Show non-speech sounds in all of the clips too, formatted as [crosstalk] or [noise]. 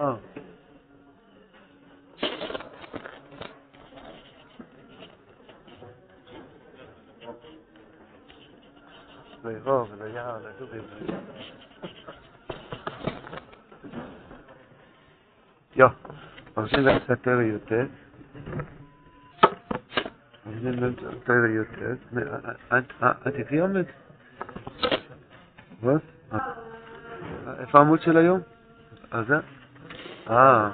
אה. ויבוא וליער לדובים. יו, באמצע תרא י"ט. באמצע תרא י"ט. את עומד? מה? איפה העמוד של היום? אז זה? אה.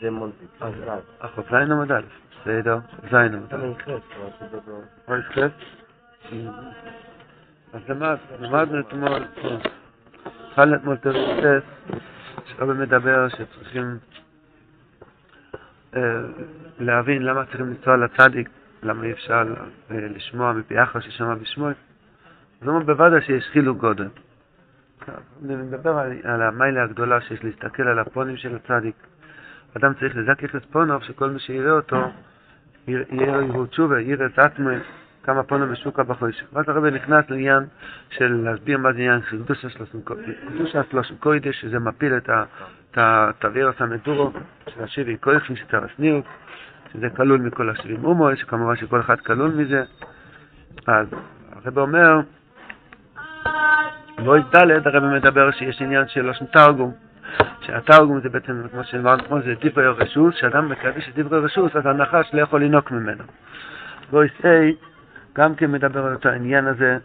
זה מונטי. אז זין א', בסדר, זין א'. אוי חס? אז למדנו אתמול, התחלנו אתמול תרצס, שרבי מדבר שצריכים להבין למה צריכים לנסוע לצדיק, למה אי אפשר לשמוע מפי אחר ששמע בשמו. אז הוא אומר בוודאי שיש חילוק גודל. אני מדבר על המיילה הגדולה שיש להסתכל על הפונים של הצדיק. אדם צריך לזכך את פונוב, שכל מי שיראה אותו, יראה יראו תשובה, יראה את עצמו, כמה פונו משוקה בחויש. ואז הרבי נכנס לעניין של להסביר מה זה עניין של קדושה שלושים קוידש, שזה מפיל את הווירוס המדורו של השבי קויכים של תרסניות, שזה כלול מכל השבעים אומו, שכמובן שכל אחד כלול מזה. אז הרבי אומר, בואי ד' הרבי מדבר שיש עניין של לושן תרגום. שהתרגום זה בעצם, כמו שאמרנו אתמול, זה דברי רשוס, שאדם מקדש את דברי רשוס, אז הנחש לא יכול לנוק ממנו. בואי סי, גם כן מדבר על אותו העניין הזה,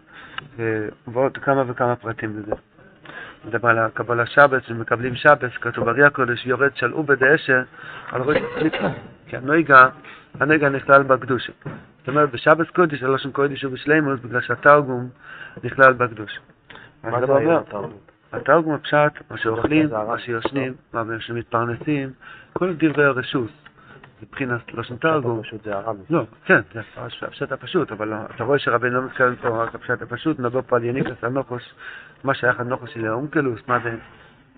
ועוד כמה וכמה פרטים בזה. מדבר על הקבלה שבס, שמקבלים שבס, כתוב ברי הקודש, יורד שלעו בדאשה על ראש הצליפה, כי הנויגה, הנויגה נכלל בקדושה. זאת אומרת, בשבס קודש, הלושן קודש הוא בשלימוס, בגלל שהתרגום נכלל בקדושה. מה זה היה התרגום? התרגום הפשט, מה שאוכלים, מה שיושנים, מה שמתפרנסים, כל דברי הרשוס. מבחינת לשון תרגום. פשוט זה הרמי. לא, כן, זה הפשט הפשוט, אבל אתה רואה שרבנו לא מתכוון פה רק הפשט הפשוט, נבוא פה על יניקס הנוחוש, מה שייך הנוחוש של האונקלוס, מה זה...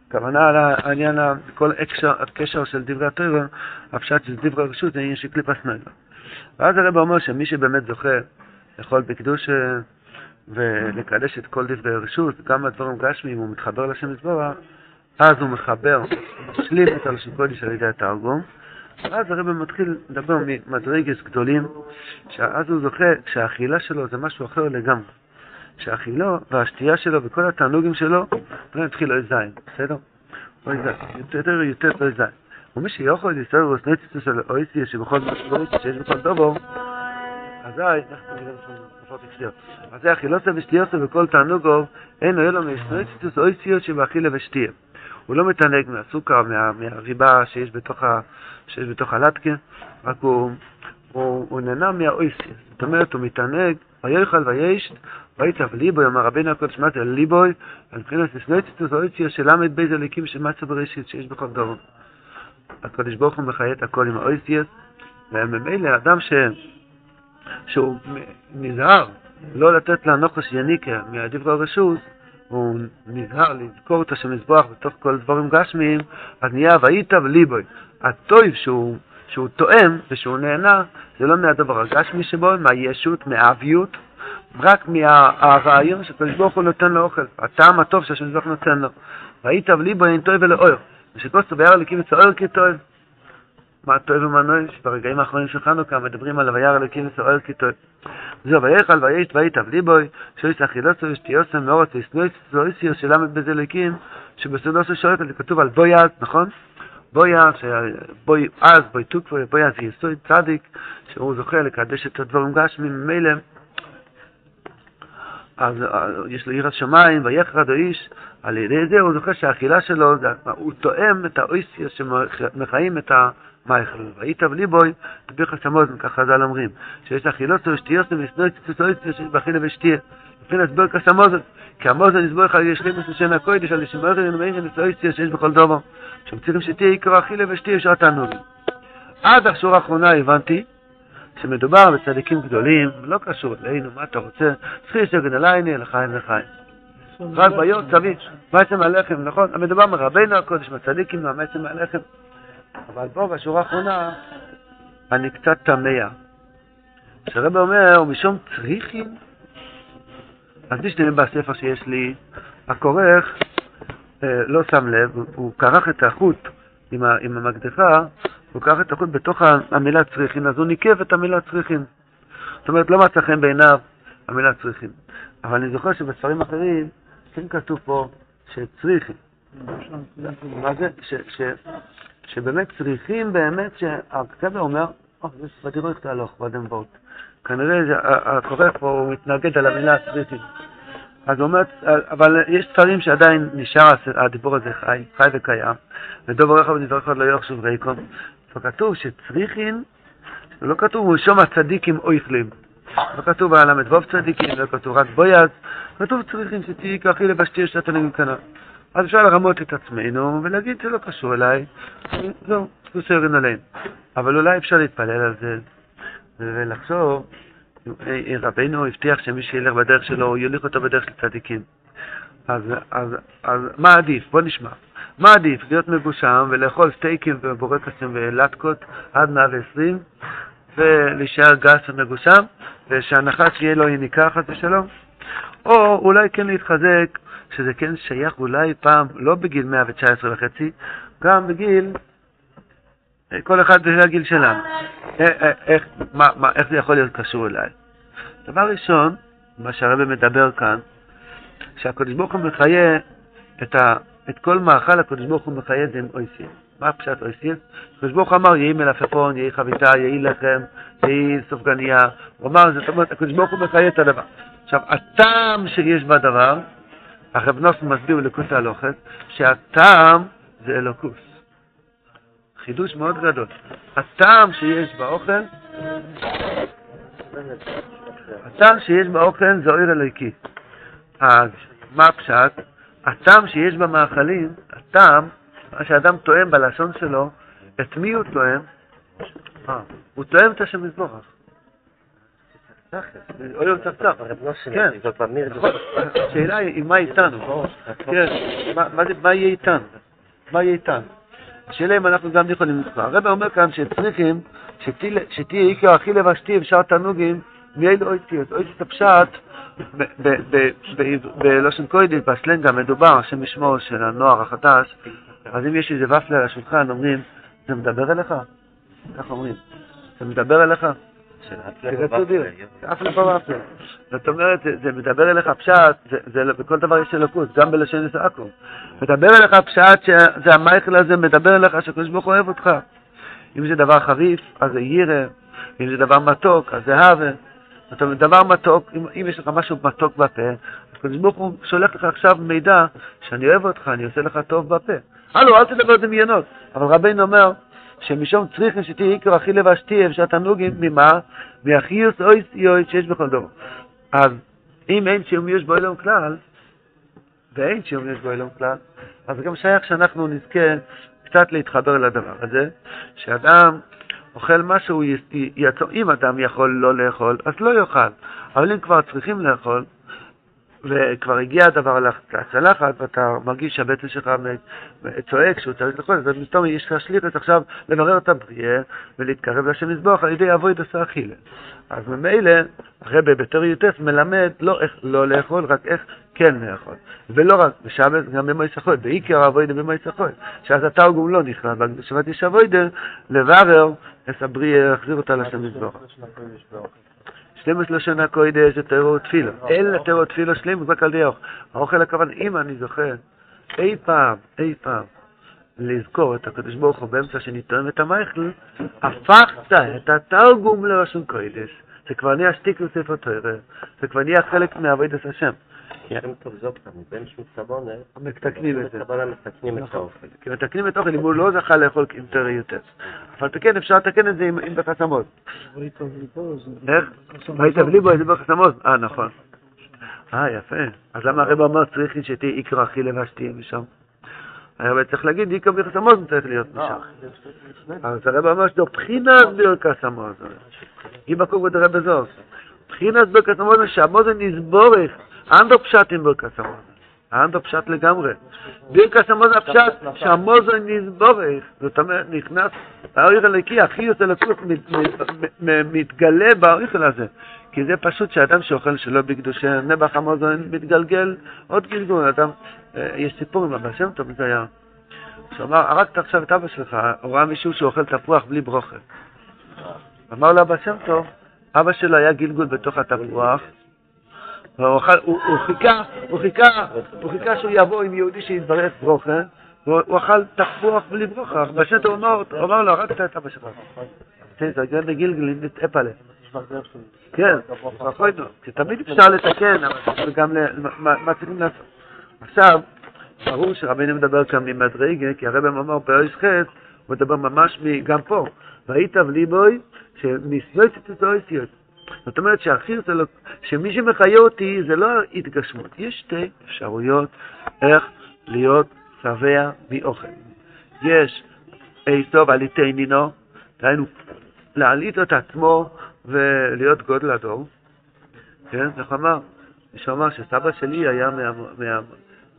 הכוונה על העניין, כל הקשר של דברי התורה, הפשט של דברי הרשות זה עניין של קליפס נגה. ואז הרב אומר שמי שבאמת זוכה לאכול בקדוש ולקדש את כל דברי הרשות, גם הדברים גשמיים, הוא מתחבר לשם מזבורה, אז הוא מחבר, משלים את הלשון קודש על ידי התרגום. ואז הרב מתחיל לדבר ממדרגס גדולים, שאז הוא זוכה שהאכילה שלו זה משהו אחר לגמרי. שהאכילו והשתייה שלו וכל התענוגים שלו, לא יתחיל אוי זין, בסדר? אוי זין, יותר יותר אוי זין. ומי שיכול לסתור וסנציסו של אויסיה שבכל דבר שיש בכל דובו, אזי. אזי אכילוסה ושתיוסה וכל תענוגו, אין לו אלו מסנציסוס אויסיה שבאכילה ושתייה. הוא לא מתענג מהסוכר, מה, מהריבה שיש בתוך, ה, שיש בתוך הלטקה, רק הוא, הוא, הוא נהנה מהאויסיה. זאת אומרת, הוא מתענג, ויאכל וישת, ויצב ליבוי, אמר רבינו הקודש, זה ליבוי? על מבחינת סנויציטוס אויסיה של ל"ב אליקים של מצב בראשית שיש בכל דרום. הקודש ברוך הוא מחיה את הכל עם האויסיה, וממילא אדם ש... שהוא נזהר לא לתת לנוחש יניקה מהדברי הרשות, הוא נזהר לזכור את השם מזבח בתוך כל דברים גשמיים, אז נהיה והיית וליבוי. הטויב שהוא, שהוא תואם ושהוא נהנה, זה לא מהדבר הגשמי שבו, מהישות, מהאביות, רק מהרעיון שקדוש ברוך הוא נותן לו אוכל, הטעם הטוב שהשם מזבח נותן לו. והיית וליבוי אין טויב ולאויר. ושכוסו ביער אלוקים וצוער כטויב. מה טוב ומה נוי, שברגעים האחרונים של חנוכה מדברים על וירא אלוקים וצוער כטויב. זהו, ויכל וישת ויתב ליבוי, שויס אכילוסו ושתיוסו מאורות וסנויס ואויסיר של ל"ב בזליקים, שבסודוסו שואלת, זה כתוב על בויאז, נכון? בויאז, בוי אז, בוי תוקפו, בויאז יסוד צדיק, שהוא זוכה לקדש את הדברים גשמים ממילא. אז יש לו יראת שמיים, ויחרד האיש, על ידי זה הוא זוכה שהאכילה שלו, הוא תואם את האויסיר שמחיים את ה... מייכל, ויתב ליבוי, תביך שמוזן, ככה חז"ל אומרים, שיש אכילות ושתיוסם וסנויץ וסנויץ שיש באכילה ושתייה. לפי נסבור כסמוזן, כי המוזן נסבור לך יש לימוס לשן הקודש, על לשמור אין ומאין וסנויציה שיש בכל דובר. שמצריכים שתהיה עיקר אכילה ושתייה שעות תענוגים. עד השורה האחרונה הבנתי שמדובר בצדיקים גדולים, לא קשור אלינו, מה אתה רוצה? צריכים שגן עלייני, לחיים לחיים. רק ביום צבי, מעצם הלחם, נכון? המדובר מרבנו הקודש, מהצדיקים, מהמעצם הלחם. אבל פה בשורה האחרונה אני קצת תמה. כשהרב אומר, משום צריכים, אז משתנה בספר שיש לי, הכורך אה, לא שם לב, הוא כרך את החוט עם, ה, עם המקדחה, הוא לקח את החוט בתוך המילה צריכין, אז הוא ניקב את המילה צריכין. זאת אומרת, לא מצא חן בעיניו המילה צריכין. אבל אני זוכר שבספרים אחרים כן כתוב פה שצריכין. מה זה? שבאמת צריכים באמת, שהכתב אומר, ותראו איך תהלוך, ואדם באות. כנראה הקורא פה הוא מתנגד על המילה צריכים. אז הוא אומר, אבל יש ספרים שעדיין נשאר הדיבור הזה חי, חי וקיים, ודוב עורך ונזרח לא יחשוב ריקום. וכתוב שצריכין, לא כתוב ראשום הצדיקים אויכלים. לא כתוב על הל"ו צדיקים, לא כתוב רק בויאז, כתוב צריכין שתהיי ככי לבשתי שאתה נגד אז אפשר לרמות את עצמנו ולהגיד זה לא קשור אליי, זהו, סוסרין עליהם. אבל אולי אפשר להתפלל על זה ולחשוב, רבנו הבטיח שמי שילך בדרך שלו, יוליך אותו בדרך של צדיקים. אז, אז, אז מה עדיף? בוא נשמע. מה עדיף? להיות מגושם ולאכול סטייקים ובורקסים ולטקות עד 120 ולהישאר גס ומגושם ושהנחש יהיה לו יניקה חס ושלום? או אולי כן להתחזק שזה כן שייך אולי פעם, לא בגיל 119 וחצי, גם בגיל, כל אחד זה הגיל שלנו. אה, אה, איך, מה, מה, איך זה יכול להיות קשור אליי? דבר ראשון, מה שהרבא מדבר כאן, שהקדוש ברוך הוא מחיה את, ה, את כל מאכל הקדוש ברוך הוא מחיה זה עם אויסים. מה פשט אויסים? הקדוש ברוך הוא אמר, יהי מלפפון, יהי חביתה, יהי לחם, יהי סופגניה. הוא אמר, זאת אומרת, הקדוש ברוך הוא מחיה את הדבר. עכשיו, הטעם שיש בדבר, הרב נוסן מסביר בלקוט ההלוכת, שהטעם זה אלוקוס. חידוש מאוד גדול. הטעם שיש באוכל, הטעם שיש באוכל זה אויר אלוהיקי. אז מה הפשט? הטעם שיש במאכלים, הטעם, מה שאדם טועם בלשון שלו, את מי הוא טועם? אה, הוא טועם את השם מזבורך. אוי יום צפצף. כן, נכון. השאלה היא מה איתנו. כן, מה יהיה איתנו? מה יהיה איתנו? השאלה אם אנחנו גם יכולים לקרוא. הרב אומר כאן שצריכים שתהיה עיקר הכי לבשתי אפשר תענוגים מאלו אויציות. אויציות הפשט בלושן קוידיס, בסלנג המדובר, השם ישמור של הנוער החדש, אז אם יש איזה ופלה על השולחן, אומרים, זה מדבר אליך? כך אומרים, זה מדבר אליך? אף לפעם אף זאת אומרת, זה מדבר אליך פשט, בכל דבר יש אלוקות, גם בלשון עכו. מדבר אליך פשט שזה המייכל הזה, מדבר אליך שהקדוש ברוך הוא אוהב אותך. אם זה דבר חריף, אז זה יירא, אם זה דבר מתוק, אז זה הווה. זאת אומרת, דבר מתוק, אם, אם יש לך משהו מתוק בפה, הקדוש ברוך הוא שולח לך עכשיו מידע שאני אוהב אותך, אני עושה לך טוב בפה. הלו, אל תדבר דמיינות. אבל רבינו אומר, שמשום צריכים שתהיה עיקר לבשתי, אפשר תענוגים ממה? מהחיוס אוי סיועית שיש בכל דור. אז אם אין שיומיוש בו אלום כלל, ואין שיומיוש בו אלום כלל, אז גם שייך שאנחנו נזכה קצת להתחבר לדבר הזה, שאדם אוכל משהו, יעצור, אם אדם יכול לא לאכול, אז לא יאכל, אבל אם כבר צריכים לאכול, וכבר הגיע הדבר לצלחת, ואתה מרגיש שהבטן שלך צועק שהוא צריך לאכול, אז פתאום יש לך שליחת עכשיו לברר את הבריאה ולהתקרב לשם מזבוח על ידי אבוי דסה אכילה. אז ממילא, הרבי בתור י"ט מלמד לא איך לא לאכול, רק איך כן לאכול. ולא רק בשבת, גם במועצת החול, בעיקר אבוידה במועצת החול, שאז התרגום לא נכנס, בשבת יש אבוידה לברר את הבריאה, להחזיר אותה לשם מזבוח. 12 שנה קוידש זה טרור תפילה. אין לטרור תפילה שלם רק על די האוכל. האוכל הכוון, אם אני זוכר, אי פעם, אי פעם, לזכור את הקדוש ברוך הוא באמצע שאני טועם את המייכל, הפכת את התרגום לרשום קוידש. זה כבר נהיה שטיק לספר תוירה, זה כבר נהיה חלק מעבודת השם. שם טוב זוקטה, מבין שום סבונה, מתקנים את זה. בקבלה מתקנים את נכון. האוכל. כי מתקנים את האוכל אם הוא לא זכה לאכול תרא י"ט. אבל כן, אפשר לתקן את זה עם בחסמות. איך? ראית בלי בו איזה בחסמות? אה, נכון. אה, יפה. אז למה הרב אמר צריך שתהיה איקרא הכי לבשתי משם? הרב צריך להגיד איקרא בחסמות צריך להיות משם. אז הרב אמר שזו בחינס ברכס המוזן. אם מקום את הרב זאת. בחינס ברכס המוזן שהמוזן נסבורך. אנדו פשטים ברכס המוזן. אנדו פשט לגמרי. ברכס המוזן הפשט שהמוזן נסבורך. זאת אומרת, נכנס, האויכל הלקי, הכי יוצא לקוף, מתגלה באויכל הזה. כי זה פשוט שאדם שאוכל שלא בקדושה, נבח המוזן מתגלגל עוד גלגול. אדם, אה, יש סיפור עם הבעל שם טוב, זה היה שהוא אמר, הרגת עכשיו את אבא שלך, הוא ראה מישהו שאוכל תפוח בלי ברוכה. אמר לו אבא שם טוב, אבא שלו היה גלגול בתוך התפוח, הוא הוא חיכה, הוא חיכה, הוא חיכה שהוא יבוא עם יהודי שיתברך ברוכה, והוא אכל תפוח בלי ברוכה. טוב אמר- הוא אמר לו, הרגת את אבא שלך. כן, זה גרם בגלגלים, אפלה. כן, נכון, כי תמיד אפשר לתקן, אבל גם מה צריכים לעשות. עכשיו, ברור שרבינו מדבר כאן ממדרגה, כי הרב אמר באויס חטא, הוא מדבר ממש גם פה. והיטב ליבוי, שמסבויסת את האויסיות. זאת אומרת שהחיר זה לא, שמי שמחיה אותי זה לא התגשמות. יש שתי אפשרויות איך להיות שבע מאוכל. יש איסוב עליתי נינו, דהיינו להעלית את עצמו ולהיות גודל הדור. כן, איך אמר? מישהו אמר שסבא שלי היה מה- מה-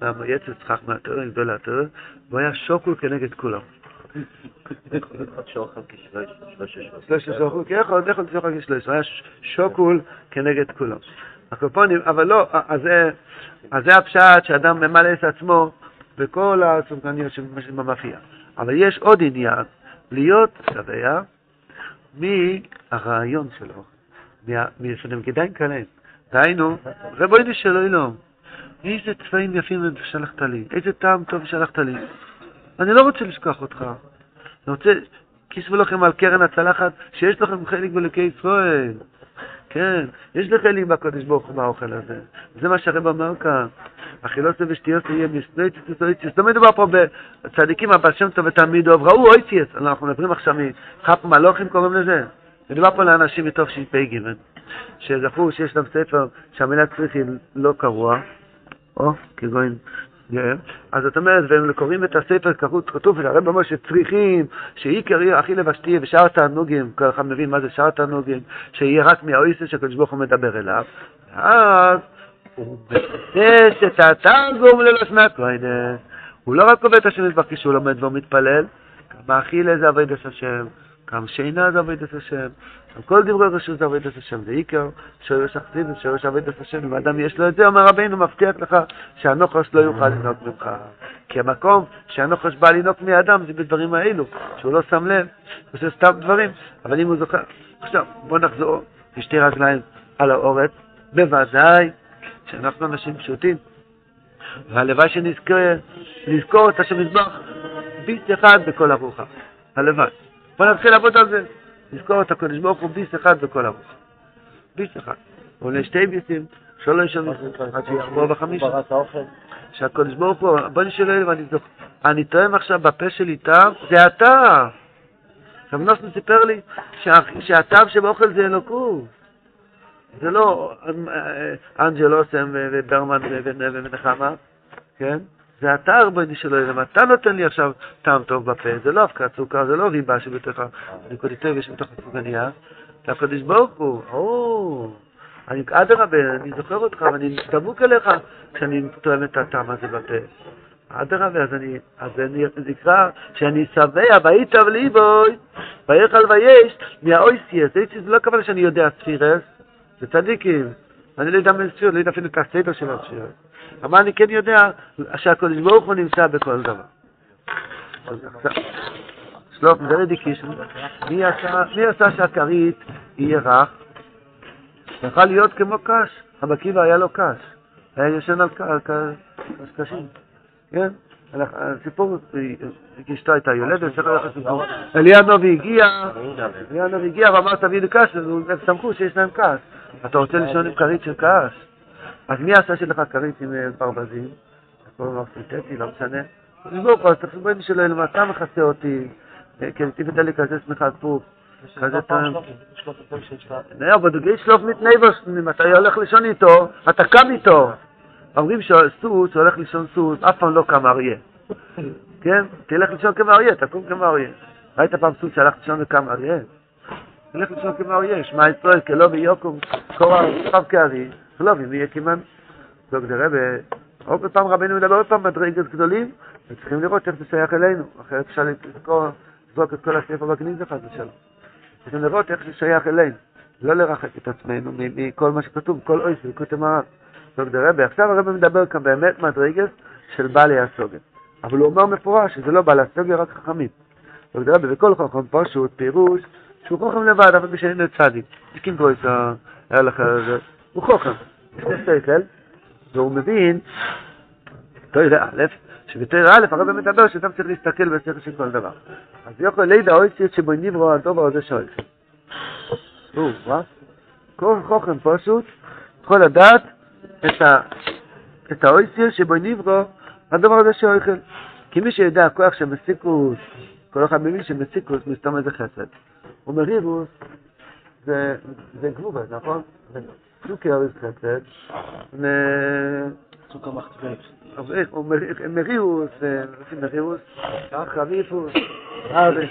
מהמייצת צחק מהתורה, גדול התורה, והוא היה שוקול כנגד כולם. כשלוש, שלוש שוקול, כי יכול, יכול לשוחק כשלוש, הוא היה שוקול כנגד כולם. הקופונים, אבל לא, אז זה, הפשט שאדם ממלא את עצמו בכל הסופגניות שבמאפייה. אבל יש עוד עניין, להיות שבע מהרעיון שלו, משאתם כדאי כאלה. דהיינו, רבוינו של אילום, איזה צבעים יפים שלחת לי, איזה טעם טוב שלחת לי. אני לא רוצה לשכוח אותך. אני רוצה, כיסבו לכם על קרן הצלחת, שיש לכם חלק בלוקי ישראל. כן, יש לי חלק בקודש ברוך הוא באוכל הזה. זה מה שהרב אמר כאן. אכילוס ושתיוס יהיה מסנויציס וסויציס. לא מדובר פה בצדיקים, אבל שם טוב ותלמידו, ראו אויציס. אנחנו מדברים עכשיו מחפ מלוכים קוראים לזה. מדובר פה לאנשים מתוך שפ"ג, שזכו שיש להם ספר שהמילה צריך היא לא קרוע, או כגון. אז זאת אומרת, והם קוראים את הספר, כתוב- כתוב, הרב אומר שצריכים, שעיקר הכי לבשתי ושאר תענוגים, כל אחד מבין מה זה שאר תענוגים, שיהיה רק מהאויסס שהקדוש ברוך הוא מדבר אליו, ואז הוא מחדש את התרגום ללשנת כהנה. הוא לא רק קובע את השם יתברך כשהוא לומד והוא מתפלל, גם האכילה זה עבודת השם, גם שינה זה עבודת השם, גם כל דברי רשות זה עבודת השם, זה עיקר, שורש אכסידוס, שורש עבודת השם, אם האדם יש לו את זה, אומר רבינו, מבטיח לך שהנוחש לא יוכל לנהוג ממך. כי המקום שהנוחש בא לנהוג מהאדם זה בדברים האלו, שהוא לא שם לב, הוא עושה סתם דברים, אבל אם הוא זוכר... עכשיו, בוא נחזור בשתי רגליים על האורץ, בוודאי שאנחנו אנשים פשוטים, והלוואי שנזכור נזכור את השם מזבח ביס אחד בכל ארוחה. הלוואי. בוא נתחיל לעבוד על זה. נזכור את הקדוש ברוך הוא ביס אחד בכל ארוחה. ביס אחד. עולה שתי ביסים, שלוש שנים, עד שיחבור בחמישה. שהקדוש ברוך הוא, בוא נשאל אלוהים, אני זוכר, אני טועם עכשיו בפה שלי טעם, זה אתה. רב נוסן סיפר לי שה- שהטעם שבאוכל זה אלוקות. זה לא אה, אנג'ל אוסם וברמן ונחמה, כן? זה אתה הרבני של אלוהים, אתה נותן לי עכשיו טעם טוב בפה, זה לא אבקת סוכר, זה לא ריבה שבתוך הנקודיטב יש בתוך הסופגניה, זה הקדוש ברוך הוא, או, אני, אדרבה, אני זוכר אותך ואני דבוק אליך כשאני טועם את הטעם הזה בפה. אדרבה, אז אני, אז אני, זה נקרא שאני שבע, ויטב ליבוי, ויכל ויש, מהאויסייס, אויסייס זה לא הכוונה שאני יודע ספירס, זה צדיקים, אני לא יודע מה ספירס, לא יודע אפילו את הסדר של הספירס. אבל אני כן יודע שהקדוש ברוך הוא נמצא בכל דבר. שלוף, זה רדיקישן, מי עשה, מי עשה שהכרית יהיה רך? יכול להיות כמו קש, רבי עקיבא היה לו קש, היה ישן על קשקשים, כן? הסיפור, אשתו הייתה יולדת, צריך ללכת לסיפור. אליהו הגיע, אליהו הגיע ואמר תביא לי קש, אז הם שמחו שיש להם קש. אתה רוצה לישון עם כרית של קש? אז מי עשה שלך כרית עם אה, ברווזים? קוראים לו סינתטי, לא משנה. אז בואו פה, אז צריך לבוא של אלוהים, אתה מכסה אותי, אה, כן, תבדה לי כזה שמחה פוף, כזה טעם. לא, בדוגי שלוף מתנייבוס, אם אתה הולך לישון איתו, אתה קם איתו. אומרים שסוס הולך לישון סוס, אף פעם לא קם אריה. [laughs] כן? תלך לישון כמו אריה, תקום כמו אריה. ראית פעם סוס שהלך לישון וקם אריה? תלך לישון כמו אריה, שמע ישראל כלא ויוקום, קורא רחב כארי, לא ואם יהיה כמעט. זאת רבה, עוד פעם רבנו מדבר עוד פעם מדרגת גדולים, וצריכים לראות איך זה שייך אלינו, אחרת אפשר לזרוק את כל הספר בגניזה חס ושלום. צריכים לראות איך זה שייך אלינו, לא לרחק את עצמנו מכל מה שכתוב, כל אוי של כותב הרב. זאת רבה, עכשיו הרב מדבר כאן באמת מדרגת של בעלי הסוגת. אבל הוא אומר מפורש שזה לא בעל הסוגיה, רק חכמים. בכל חכם פשוט פירוש שהוא חוכם לבד, אבל בשביל צדיק. הסכים פה את ההלכה הזאת. הוא חוכם, לו שכל, והוא מבין, תוירה א', שבתוירה א' הרב מדבר שאדם צריך להסתכל בשכל של כל דבר. אז יכול לידע אויסיס שבו נברו הדובר הזה שואל. הוא, מה? כל חוכם פשוט יכול לדעת את, ה, את האויסיס שבו נברו הדבר הזה שאוכל. כי מי שיודע הכוח מסיקוס, כל אחד מבין שמסיקוס מסתום איזה חסד. ומריבוס זה, זה גבובה, נכון? זה חסד. סוכר מחצבק. מריבוס, מריבוס, חריפוס,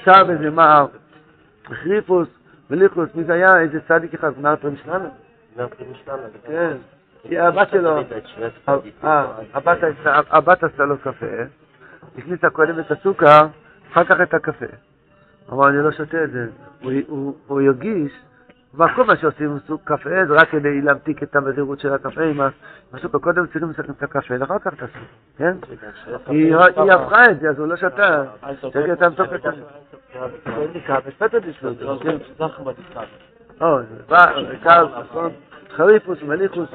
שר בזה מר, חריפוס, וליכוס, מי זה היה? איזה צדיק אחד, נער פרמשלנה? נער פרמשלנה. כן. כי הבת שלו, הבת עשתה לו קפה, הכניסה קודם את הסוכר, אחר כך את הקפה. אמר, אני לא שותה את זה. הוא ירגיש, וכל מה שעושים עם סוג קפה זה רק כדי להמתיק את המזירות של הקפה עם הסוכר. קודם צריכים לסכם את הקפה, ואחר כך את הסוכר, כן? היא הפכה את זה, אז הוא לא שתה. צריך את המתוק את זה. חריפוס, מליכוס,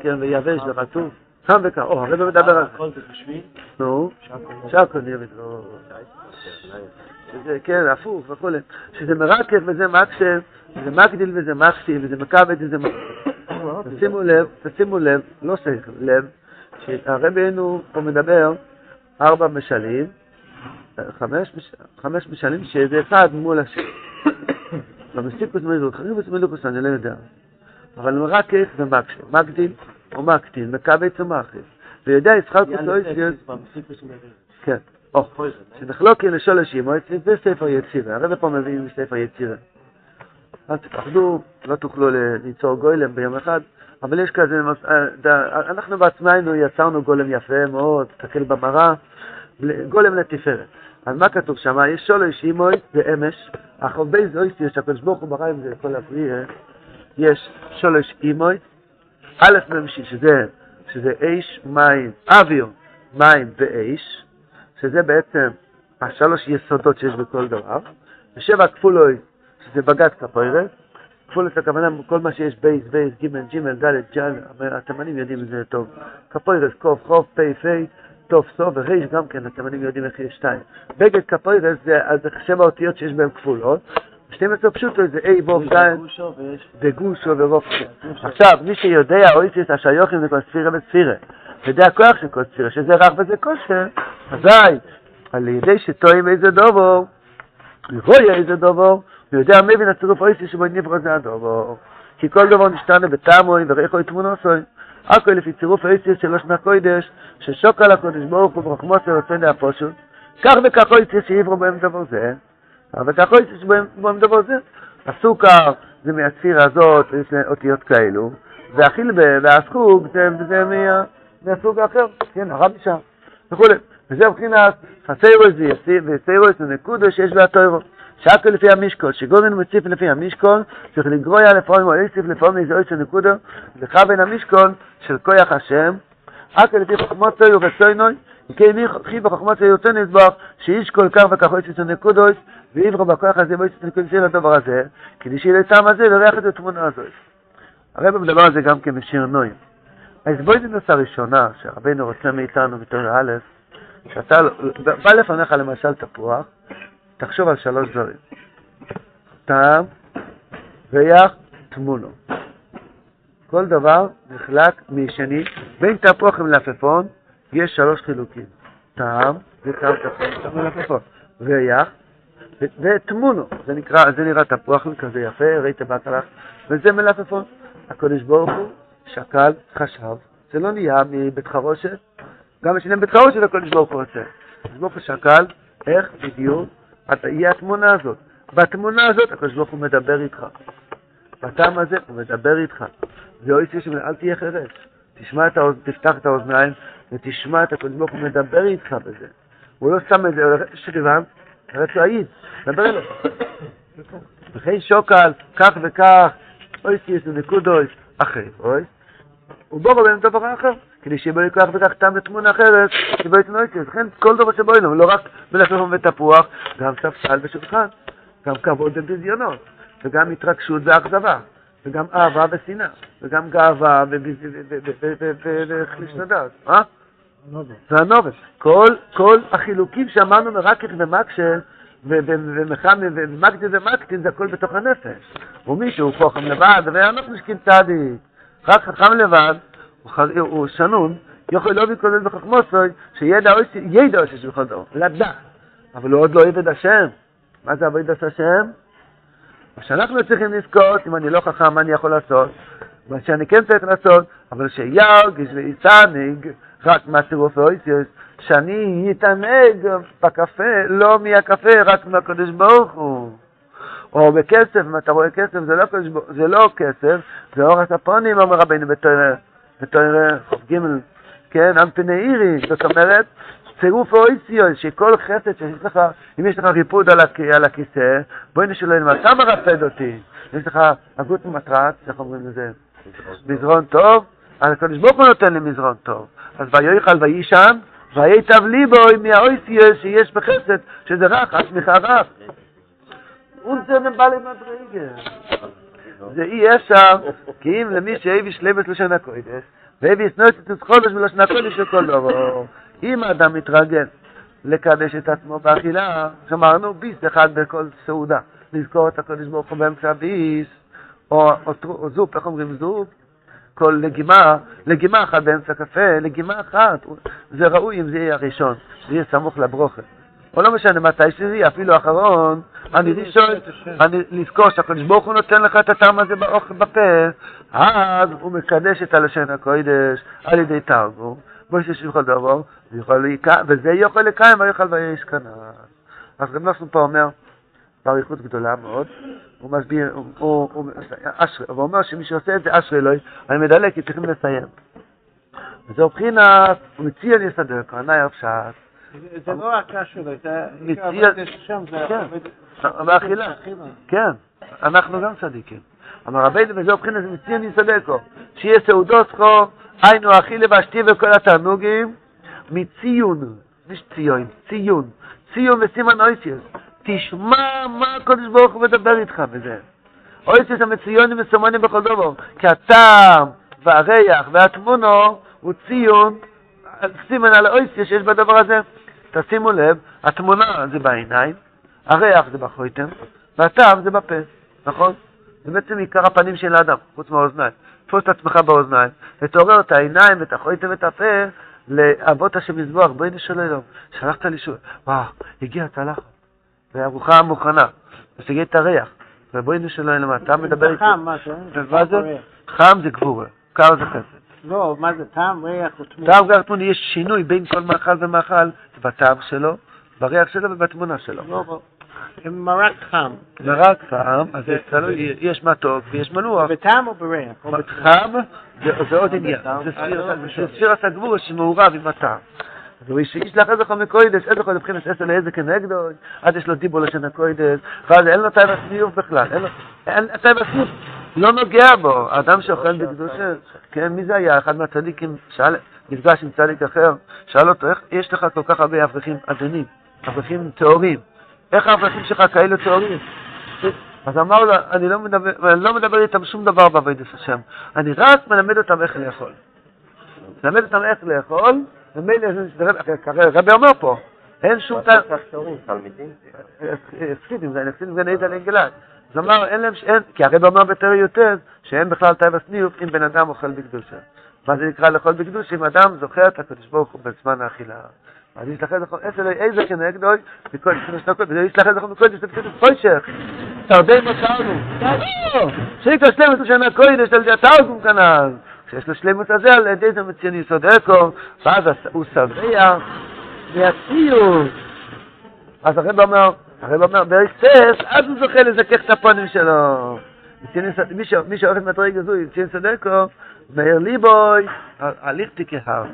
כן, ויבש ורטוב. שם וכך, או, הרב מדבר על הכל זה בשביל? נו, שקו נראה לא... שזה, כן, הפוך וכולי. שזה מרקב וזה מקשב, וזה מקדיל וזה מקסיב, וזה מכבד וזה מקסיב. תשימו לב, תשימו לב, לא צריך לב, שהרבנו פה מדבר ארבע משלים, חמש, משלים שזה אחד מול השני. במסיקוס מילוס, חריבוס מילוקוס אני לא יודע. אבל מרקב ומקשב, מקדיל או מקטין, מקבץ ומאכיל. ויודע יצחק וסויסיוס... כן. או, שנחלוק לשלוש אימות, זה ספר יצירה. הרב פה מביא מספר יצירה. אל תפחדו, לא תוכלו ליצור גולם ביום אחד, אבל יש כזה, אנחנו בעצמנו יצרנו גולם יפה מאוד, תסתכל במראה, גולם לתפארת. אז מה כתוב שם? יש שולש אימוי ואמש, החובי זויסטי, שהקדוש ברוך הוא ברא עם זה כל הפריאה, יש שולש אימוי, א' ממשיך, שזה, שזה אש, מים, אוויר, מים ואש, שזה בעצם השלוש יסודות שיש בכל דבר, ושבע כפולוי, שזה בגד כפוירס, כפולוס הכוונה כל מה שיש בייס, בייס, גימל, ג'ימל, דלת, ג'ל, התימנים יודעים את זה טוב, כפוירס, קוף, חוף, פי, פי, טוב, סוף וריש גם כן, התימנים יודעים איך יש שתיים. בגד כפוירס זה שבע אותיות שיש בהן כפולות, 12 פשוטו זה אי ווב דן, דגושו ורופשו. עכשיו, מי שיודע אויסיס השיוכים זה כל ספירה וספירה, יודע הכוח של כל ספירה, שזה רך וזה כושר, אזי, על ידי שטועים איזה דובו, רואה איזה דובו, הוא יודע מבין הצירוף אויסיס שבו נברא זה הדובו. כי כל דבר נשתנה בטעמוי וריחו את תמונוסוי. הכל לפי צירוף אויסיס של קוידש, ששוק על הקודש ברוך הוא ברחמוסי רוצה להפושות, כך וכך אויסיס שיברו בהם דבר זה. אבל אתה יכול להשתמש בהם דבר זה. הסוכר זה מהספירה הזאת, יש אותיות כאלו, והחיל והסחוג זה, זה מה, מהסוג האחר, כן, הרבי שם, וכולי. וזה מבחינת חסיירוס וסיירוס זה נקודו שיש בהתוירו. שקו לפי המשקול, שגודל מציף לפי המשקול, צריך לגרויה לפעמים או להוסיף לפעמים איזה אויסו נקודו, לכוון המשקול של כוח השם, אקו לפי חוכמות צוי ורצוינוי, כן חי בחוכמת היוצא נדבך, שאיש כל כך וכך אויסס נקודוס, ויברו בכוח הזה ואויסס נקודוס של הדבר הזה, כדי שיהיה לצם הזה לריח את התמונה הזאת. הרב מדבר על זה גם כן בשיר נוים. אז בואי ננסה ראשונה, שהרבנו רוצה מאיתנו בתור א', שאתה בא לפניך למשל תפוח, תחשוב על שלוש דברים. טעם, ריח, תמונו. כל דבר נחלק משני, בין תפוח למלפפון, יש שלוש חילוקים, טעם, וטעם תפוח, מלפפון, ריח, ותמונו, זה נקרא, זה נראה תפוח כזה יפה, ראית בהתחלה, וזה מלפפון. הקדוש ברוך הוא שקל, חשב, זה לא נהיה מבית חרושת, גם משנה בית חרושת הקדוש ברוך הוא רוצה. הקדוש ברוך הוא שקל, איך בדיוק יהיה התמונה הזאת. בתמונה הזאת הקדוש ברוך הוא מדבר איתך. בטעם הזה הוא מדבר איתך. זה אוי שיש, אל תהיה חירש. תשמע את האוז... תפתח את האוזניים ותשמע את הקדוש ברוך הוא מדבר איתך בזה. הוא לא שם את זה, שריבן, רצו העיד, דבר אליו. וכי שוקל, כך וכך, אוי שיש נקודויס, אחרי, אוי. בוא בהם דבר אחר, כדי שיהיה בו כוח וכך טעם לתמונה אחרת, שבו יתנועצת. לכן כל דבר שבו אינו, לא רק מלפפון ותפוח, גם ספסל ושולחן, גם כבוד וביזיונות, וגם התרגשות ואכזבה, וגם אהבה ושנאה, וגם גאווה וחליש לדעת. אה? זה הנובץ. כל, כל החילוקים שאמרנו מרקק ומקשה, ומחמי ומקדין ומקטין, זה הכל בתוך הנפש. ומישהו חוכם לבד, ואנחנו שקים צדיק. רק חכם לבד, הוא שנון, יכול לא להתכונן בחכמוסוי, שידע עושה של כל דור, לדעת. אבל הוא עוד לא עבד השם. מה זה עבודת השם? מה שאנחנו צריכים לזכות, אם אני לא חכם, מה אני יכול לעשות? מה שאני כן צריך לעשות, אבל שירגש ויצענג רק מהצירוף האויסיוס, שאני אתענג בקפה, לא מהקפה, רק מהקדוש ברוך הוא. או בכסף, אם אתה רואה כסף, זה לא, זה לא כסף, זה אור הספונים, אומר רבינו בתואר חוף ג', כן, אמפני עירי, זאת אומרת, צירוף אויסיוס, שכל חסד שיש לך, אם יש לך ריפוד על, הכ, על הכיסא, בואי נשאל אלוהים, אתה מרפד אותי. יש לך הגות ומטרץ, איך אומרים לזה? מזרון טוב, אז הקדוש ברוך הוא נותן לי מזרון טוב. אז ויאכל ויישן, וייטב ליבו מהאויסיוס שיש בחסד, שזה רך, הצמיחה רך. unser בעלי מדרגה. זה אי אפשר, כי אם למי שהביא שלמת לשון הקודש, והביא סנוטת את חודש מלשון הקודש של כל דבר, אם האדם מתרגל לקדש את עצמו באכילה, שאמרנו ביס אחד בכל סעודה, לזכור את הקודש ברוך הוא באמצע או, או זופ, איך אומרים זופ? כל לגימה, לגימה אחת באמצע קפה, לגימה אחת, זה ראוי אם זה יהיה הראשון, זה יהיה סמוך לברוכה. או לא משנה מתי שזה יהיה, אפילו האחרון, אני ראשון, אני לזכור שהקדוש ברוך הוא נותן לך את הטעם הזה באוכל בפה, אז הוא מקדש את הלשון הקודש על ידי תרגום, בו יש בכל דבר, וזה יכול לקיים ויוכל ויש כאן. אז רב נוסון פה אומר, באריכות גדולה מאוד, הוא מסביר, הוא, הוא, הוא, אשרי, הוא אומר שמי שעושה את זה אשרי אלוהי, אני מדלג כי צריכים לסיים. וזהו מבחינת, הוא מציע יסדר, כהנאי הפשט, זה לא רק אשרי, זה מציע, כן, באכילה, כן, אנחנו גם צדיקים. אמר רבינו וזהו מבחינת מציע יסדקו, שיהיה סעודות חו, היינו אכילה והשתייה וכל התענוגים, מציון, יש ציון, ציון, ציון וסימן אויסיוס. תשמע מה הקדוש ברוך הוא מדבר איתך בזה. אויסיוס המצויונים מסומנים בכל דבר, כי הטעם והריח והתמונו הוא ציון, סימן על האויסיוס שיש בדבר הזה. תשימו לב, התמונה זה בעיניים, הריח זה בחויתם, והטעם זה בפה, נכון? זה בעצם עיקר הפנים של האדם, חוץ מהאוזניים. תפוס את עצמך באוזניים, ותעורר את העיניים ואת החויתם ואת הפה לאבות השם מזבוח, בואי נשאל אלוהים, שלחת לי שוב, וואו, הגיע הצלחת. והארוחה מוכנה, את הריח, ובואי נשאל אלוהים, אתה מדבר איתי. חם, מה זה? חם זה גבורה, קר זה חסד. לא, מה זה טעם, ריח ותמונה? טעם ריח ותמונה, יש שינוי בין כל מאכל ומאכל, בטעם שלו, בריח שלו ובתמונה שלו. לא, לא. מרק חם. מרק חם, אז יש מתוק ויש מלוח. בטעם או בריח? חם זה עוד עניין, זה ספירת הגבורה שמעורב עם הטעם. והוא ישלח איזה חומי קוידש, איזה חומי מבחינת עשר לאיזה כנגדו, אז יש לו דיבור לשן הקוידש, ואז אין לו טייבה סניוף בכלל, אין לו טייבה סניוף, לא נוגע בו. אדם שאוכל בקדושה, כן, מי זה היה? אחד מהצדיקים שאל, נפגש עם צדיק אחר, שאל אותו, איך יש לך כל כך הרבה אברכים עדנים, אברכים טהורים, איך האברכים שלך כאלה טהורים? אז אמר לו, אני לא מדבר, אני לא מדבר איתם שום דבר בעבודת השם, אני רק מלמד אותם איך לאכול. מלמד אותם איך לאכול, ומילא, הרבי אומר פה, אין שום טעם. חסידים, זה חסידים זה נעיד על אנגלד. אז אמר, אין להם, כי הרבי אומר בתרי יותר, שאין בכלל טייבה סניוף אם בן אדם אוכל בקדושה. מה זה נקרא לאכול בקדושה? אם אדם זוכר את הקדוש ברוך הוא בזמן האכילה. אז יש לכם זכור, אצל איזה כנגדוי, וכל שנקוד, וזה יש לכם זכור מקודש, זה בסדר פוישך. תרדי מסרנו. שיקו שלמות לשנה קודש, על זה התרגום כנ"ל. שיש לו שלמות הזה, על ידי זה מציין יסוד אקו, ואז הוא שבע מהציור. אז הרב אומר, הרב אומר, בהיסס, אז הוא זוכה לזכך את הפונים שלו. מי שאוהב את מטריג הזו, יציין יסוד אקו, מאיר ליבוי, הליך תיקהר.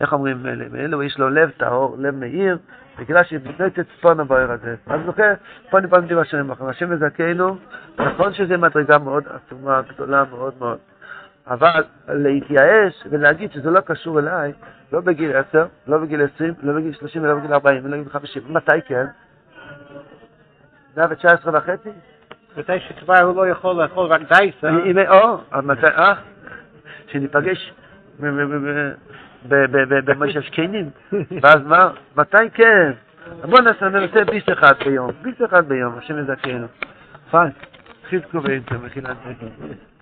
איך אומרים, אלו יש לו לב טהור, לב מאיר, בגלל שבנית צפון הבוער הזה. אז זוכר, נפעם דיבר השם השם מזכנו, נכון שזו מדרגה מאוד עצומה, גדולה מאוד מאוד. אבל להתייאש ולהגיד שזה לא קשור אליי, לא בגיל 10, לא בגיל 20, לא בגיל 30 ולא בגיל 40 ולא בגיל 50. מתי כן? 119 וחצי? מתי שכבר הוא לא יכול לאכול רק דייסה, אם- או, מתי, אה? שניפגש במשך זקנים, [laughs] ואז מה? מתי כן? בוא נעשה, נעשה ביס אחד ביום, ביס אחד ביום, השם יזכנו. פיין, חזקו ואינטר, מחילת